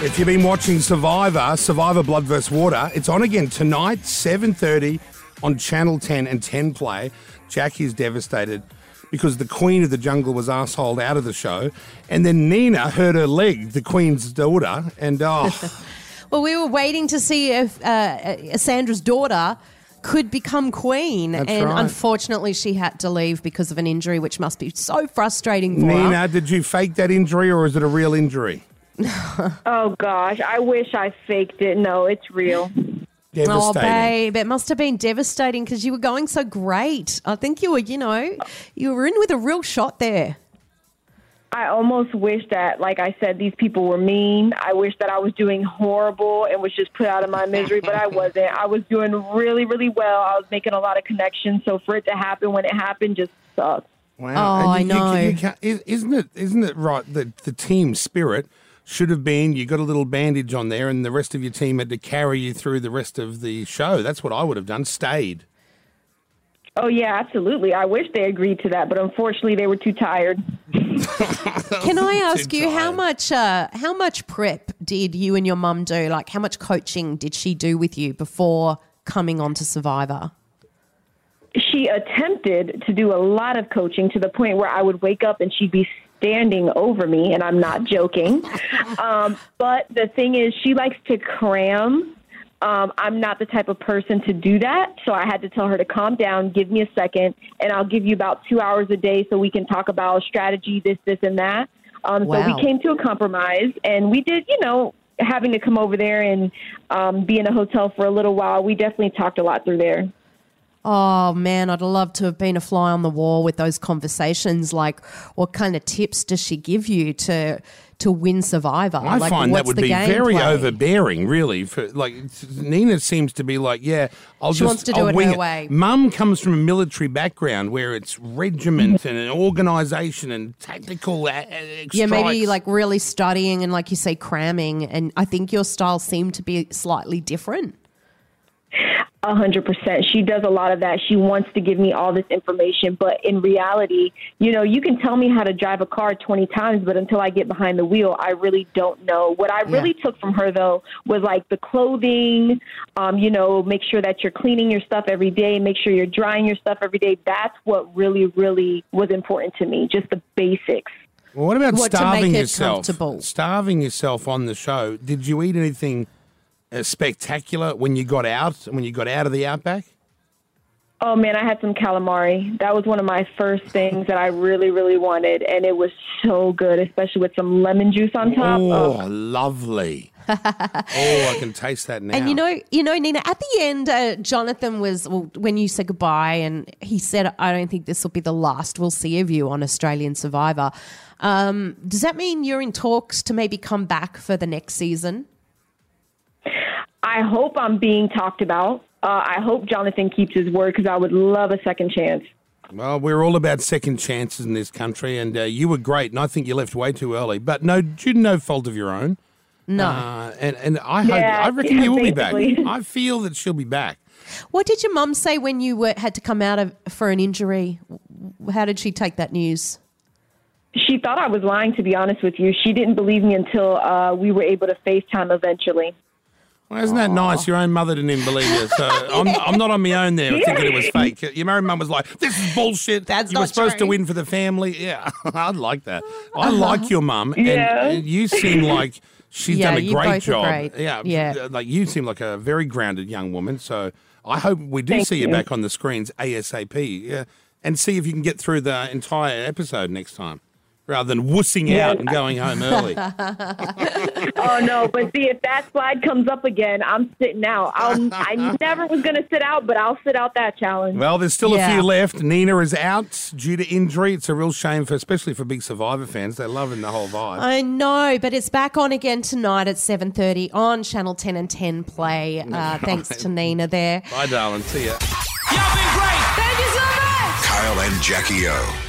If you've been watching Survivor, Survivor Blood vs. Water, it's on again tonight, 7.30 on Channel 10 and 10 Play. Jackie Jackie's devastated because the Queen of the Jungle was assholed out of the show. And then Nina hurt her leg, the Queen's daughter, and oh, Well, we were waiting to see if uh, uh, Sandra's daughter could become queen, That's and right. unfortunately, she had to leave because of an injury, which must be so frustrating for her. Nina, did you fake that injury or is it a real injury? Oh gosh, I wish I faked it. No, it's real. Oh, babe, it must have been devastating because you were going so great. I think you were, you know, you were in with a real shot there. I almost wish that, like I said, these people were mean. I wish that I was doing horrible and was just put out of my misery, but I wasn't. I was doing really, really well. I was making a lot of connections. So for it to happen when it happened just sucks. Wow. Oh, I And you- you- know. you can't- is- isn't it? Isn't it right that the team spirit should have been you got a little bandage on there, and the rest of your team had to carry you through the rest of the show. That's what I would have done. Stayed. Oh yeah, absolutely. I wish they agreed to that, but unfortunately they were too tired. Can I ask you how much uh, how much prep did you and your mum do? Like how much coaching did she do with you before coming on to Survivor? she attempted to do a lot of coaching to the point where I would wake up and she'd be standing over me, and I'm not joking. um, but the thing is, she likes to cram. Um, I'm not the type of person to do that, so I had to tell her to calm down, give me a second, and I'll give you about two hours a day so we can talk about strategy, this, this, and that. Um, So we came to a compromise, and we did, you know, having to come over there and um, be in a hotel for a little while. We definitely talked a lot through there. Oh man, I'd love to have been a fly on the wall with those conversations. Like, what kind of tips does she give you to to win Survivor? I like, find that would be very play? overbearing, really. For like Nina seems to be like, yeah, I'll She just wants to do I'll it her way. Mum comes from a military background where it's regiment and an organisation and tactical. Uh, uh, Yeah, maybe like really studying and, like you say, cramming. And I think your style seemed to be slightly different. A hundred percent. She does a lot of that. She wants to give me all this information, but in reality, you know, you can tell me how to drive a car twenty times, but until I get behind the wheel, I really don't know. What I really took from her though was like the clothing. Um, you know, make sure that you're cleaning your stuff every day. Make sure you're drying your stuff every day. That's what really, really was important to me. Just the basics. Well, what about What, starving yourself? Starving yourself on the show. Did you eat anything spectacular when you got out? When you got out of the outback? Oh man, I had some calamari. That was one of my first things that I really, really wanted, and it was so good, especially with some lemon juice on top. Oh, Oh, lovely. oh, I can taste that now. And you know, you know, Nina. At the end, uh, Jonathan was well, when you said goodbye, and he said, "I don't think this will be the last we'll see of you on Australian Survivor." Um, does that mean you're in talks to maybe come back for the next season? I hope I'm being talked about. Uh, I hope Jonathan keeps his word because I would love a second chance. Well, we're all about second chances in this country, and uh, you were great, and I think you left way too early. But no, due to no fault of your own. No. Uh, and and I hope Yeah, I reckon yeah, you will be back. I feel that she'll be back. What did your mum say when you were, had to come out of for an injury? How did she take that news? She thought I was lying, to be honest with you. She didn't believe me until uh, we were able to FaceTime eventually. Well, isn't that nice? Your own mother didn't even believe you. So I'm, I'm not on my own there thinking it was fake. Your married mum was like, "This is bullshit. That's you were supposed to win for the family." Yeah, I'd like that. I uh-huh. like your mum, and, Yeah. and you seem like she's Yeah, done a great job. great. Yeah, Yeah. Uh, like you seem like a very grounded young woman. So I hope we do Thank see you you. back on the screens asap. Yeah, and see if you can get through the entire episode next time. Rather than wussing Yeah. out and going home early. Oh no! But see, if that slide comes up again, I'm sitting out. I'll, I never was going to sit out, but I'll sit out that challenge. Well, there's still a few left. Nina is out due to injury. It's a real shame for, especially for big Survivor fans. They're loving the whole vibe. I know, but it's back on again tonight at seven thirty on Channel Ten and Ten Play. Uh, thanks to Nina there. Bye, darling. See ya. Y'all been great. Thank you so much. Kyle and Jackie O.